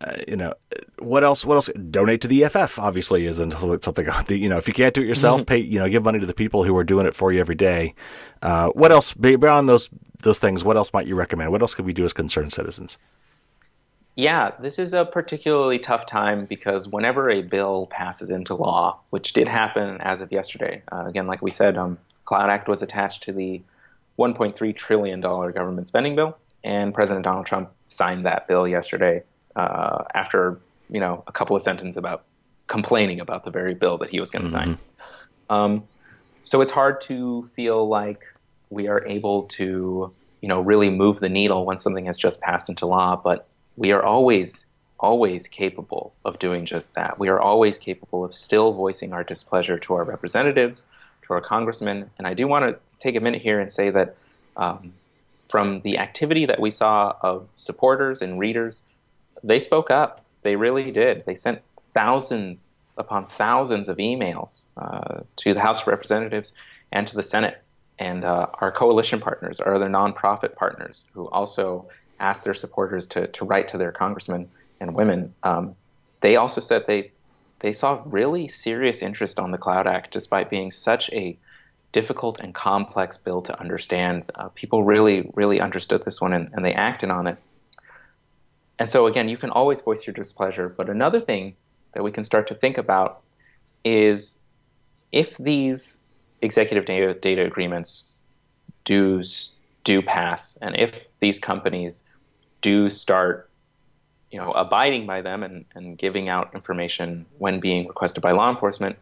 uh, you know, what else? What else? Donate to the EFF. Obviously, isn't something. You know, if you can't do it yourself, mm-hmm. pay. You know, give money to the people who are doing it for you every day. Uh, what else beyond those those things? What else might you recommend? What else could we do as concerned citizens? Yeah, this is a particularly tough time because whenever a bill passes into law, which did happen as of yesterday, uh, again, like we said, um, Cloud Act was attached to the $1.3 trillion government spending bill, and President Donald Trump signed that bill yesterday uh, after you know a couple of sentences about complaining about the very bill that he was going to mm-hmm. sign. Um, so it's hard to feel like we are able to you know really move the needle when something has just passed into law, but we are always always capable of doing just that. We are always capable of still voicing our displeasure to our representatives to our congressmen. And I do want to take a minute here and say that um, from the activity that we saw of supporters and readers, they spoke up. They really did. They sent thousands upon thousands of emails uh, to the House of Representatives and to the Senate. And uh, our coalition partners, our other nonprofit partners, who also asked their supporters to, to write to their congressmen and women, um, they also said they they saw really serious interest on the Cloud Act, despite being such a difficult and complex bill to understand. Uh, people really, really understood this one and, and they acted on it. And so, again, you can always voice your displeasure. But another thing that we can start to think about is if these executive data, data agreements do do pass, and if these companies do start you know, abiding by them and, and giving out information when being requested by law enforcement.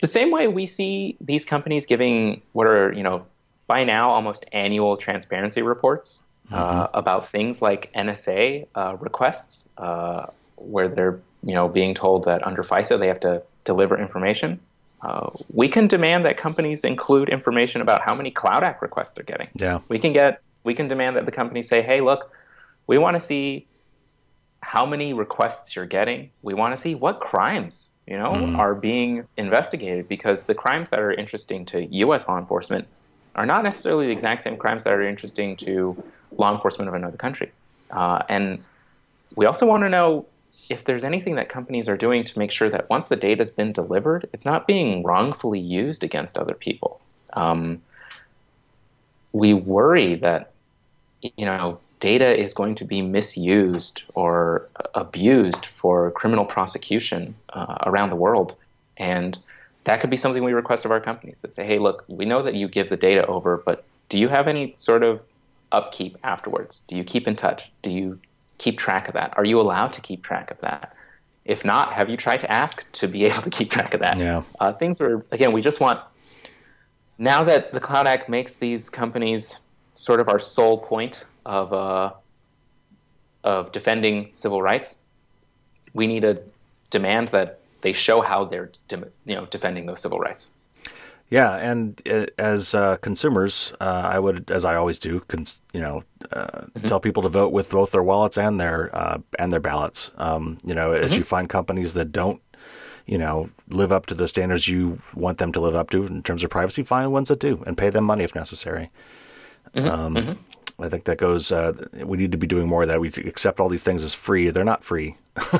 The same way we see these companies giving what are, you know, by now almost annual transparency reports uh, mm-hmm. uh, about things like NSA uh, requests, uh, where they're, you know, being told that under FISA they have to deliver information. Uh, we can demand that companies include information about how many Cloud Act requests they're getting. Yeah. We can get, we can demand that the companies say, hey, look, we want to see how many requests you're getting. We want to see what crimes you know, mm. are being investigated because the crimes that are interesting to U.S. law enforcement are not necessarily the exact same crimes that are interesting to law enforcement of another country. Uh, and we also want to know if there's anything that companies are doing to make sure that once the data has been delivered, it's not being wrongfully used against other people. Um, we worry that you know data is going to be misused or abused for criminal prosecution uh, around the world, and that could be something we request of our companies that say, hey, look, we know that you give the data over, but do you have any sort of upkeep afterwards? Do you keep in touch? Do you keep track of that? Are you allowed to keep track of that? If not, have you tried to ask to be able to keep track of that? Yeah. Uh, things are again, we just want now that the Cloud Act makes these companies sort of our sole point of uh, of defending civil rights, we need to demand that they show how they're you know defending those civil rights. Yeah, and uh, as uh, consumers, uh, I would, as I always do, cons- you know, uh, mm-hmm. tell people to vote with both their wallets and their uh, and their ballots. Um, you know, mm-hmm. as you find companies that don't, you know, live up to the standards you want them to live up to in terms of privacy, find ones that do and pay them money if necessary. Mm-hmm. Um, mm-hmm. I think that goes. Uh, we need to be doing more of that. We accept all these things as free. They're not free.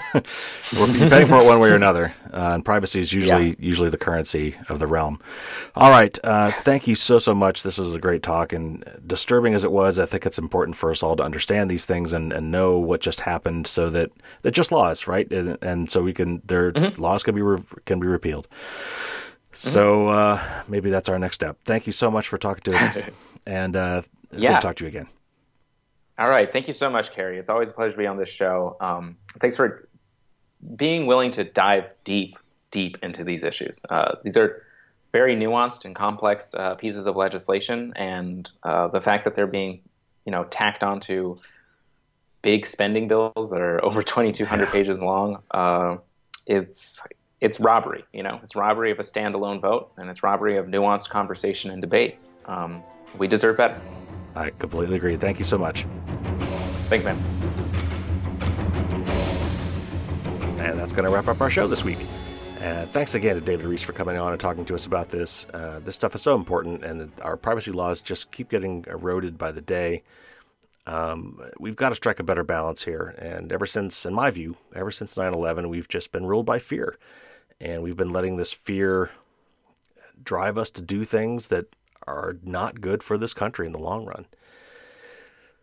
We're paying for it one way or another, uh, and privacy is usually yeah. usually the currency of the realm. All right, uh, thank you so so much. This was a great talk, and disturbing as it was, I think it's important for us all to understand these things and, and know what just happened, so that they're just laws, right? And, and so we can their mm-hmm. laws can be re- can be repealed. So uh, maybe that's our next step. Thank you so much for talking to us, and uh, yeah. Good to talk to you again. All right. Thank you so much, Carey. It's always a pleasure to be on this show. Um, thanks for being willing to dive deep, deep into these issues. Uh, these are very nuanced and complex uh, pieces of legislation, and uh, the fact that they're being, you know, tacked onto big spending bills that are over 2,200 pages long, uh, it's it's robbery. You know, it's robbery of a standalone vote, and it's robbery of nuanced conversation and debate. Um, we deserve better. I completely agree. Thank you so much. Thanks, man. And that's going to wrap up our show this week. Uh, thanks again to David Ruiz for coming on and talking to us about this. Uh, this stuff is so important, and our privacy laws just keep getting eroded by the day. Um, we've got to strike a better balance here. And ever since, in my view, ever since 9 11, we've just been ruled by fear. And we've been letting this fear drive us to do things that are not good for this country in the long run.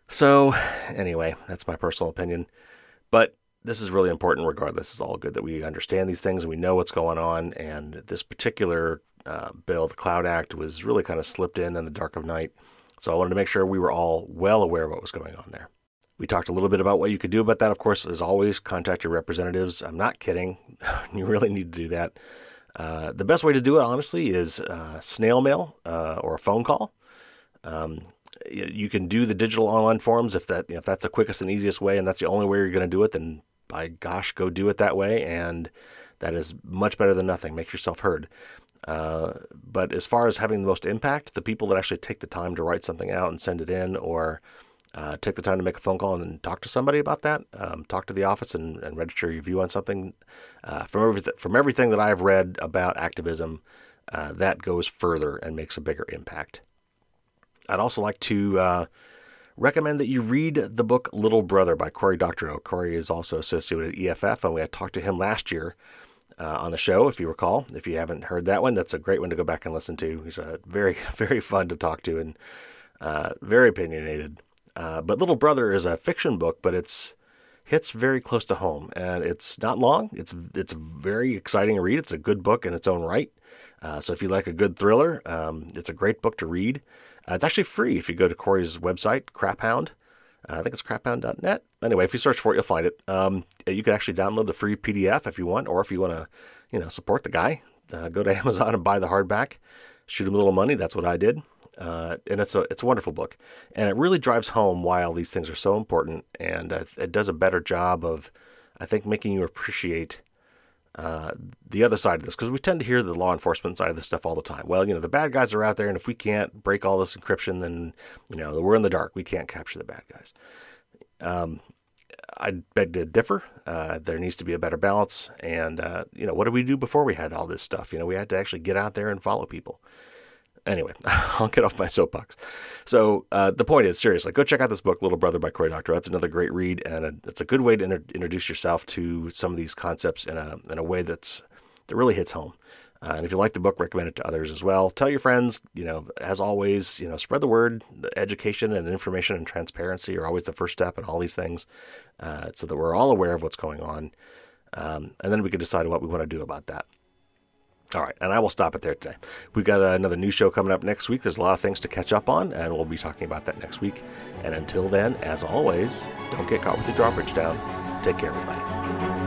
So, anyway, that's my personal opinion. But this is really important regardless. It's all good that we understand these things and we know what's going on. And this particular uh, bill, the Cloud Act, was really kind of slipped in in the dark of night. So I wanted to make sure we were all well aware of what was going on there. We talked a little bit about what you could do about that. Of course, as always, contact your representatives. I'm not kidding. you really need to do that. Uh, the best way to do it, honestly, is uh, snail mail uh, or a phone call. Um, you can do the digital online forms if that if that's the quickest and easiest way, and that's the only way you're going to do it. Then by gosh, go do it that way, and that is much better than nothing. Make yourself heard. Uh, but as far as having the most impact, the people that actually take the time to write something out and send it in, or uh, take the time to make a phone call and talk to somebody about that. Um, talk to the office and, and, register your view on something. Uh, from, everything, from everything that I've read about activism, uh, that goes further and makes a bigger impact. I'd also like to uh, recommend that you read the book Little Brother by Cory Doctorow. Cory is also associated with EFF, and we had talked to him last year uh, on the show, if you recall. If you haven't heard that one, that's a great one to go back and listen to. He's a very, very fun to talk to and uh, very opinionated. Uh, but Little Brother is a fiction book, but it's hits very close to home, and it's not long. It's it's very exciting to read. It's a good book in its own right. Uh, so if you like a good thriller, um, it's a great book to read. Uh, it's actually free if you go to Cory's website, Craphound. Uh, I think it's craphound.net. Anyway, if you search for it, you'll find it. Um, you can actually download the free PDF if you want, or if you want to, you know, support the guy, uh, go to Amazon and buy the hardback. Shoot him a little money. That's what I did. Uh, and it's a it's a wonderful book, and it really drives home why all these things are so important, and uh, it does a better job of, I think, making you appreciate uh, the other side of this because we tend to hear the law enforcement side of this stuff all the time. Well, you know, the bad guys are out there, and if we can't break all this encryption, then you know we're in the dark. We can't capture the bad guys. Um, I beg to differ. Uh, there needs to be a better balance. And, uh, you know, what did we do before we had all this stuff? You know, we had to actually get out there and follow people. Anyway, I'll get off my soapbox. So uh, the point is, seriously, go check out this book, Little Brother by Cory Doctorow. That's another great read, and a, it's a good way to inter- introduce yourself to some of these concepts in a in a way that's that really hits home. Uh, and if you like the book, recommend it to others as well. Tell your friends. You know, as always, you know, spread the word. Education and information and transparency are always the first step in all these things, uh, so that we're all aware of what's going on, um, and then we can decide what we want to do about that. All right, and I will stop it there today. We've got uh, another new show coming up next week. There's a lot of things to catch up on, and we'll be talking about that next week. And until then, as always, don't get caught with your drawbridge down. Take care, everybody.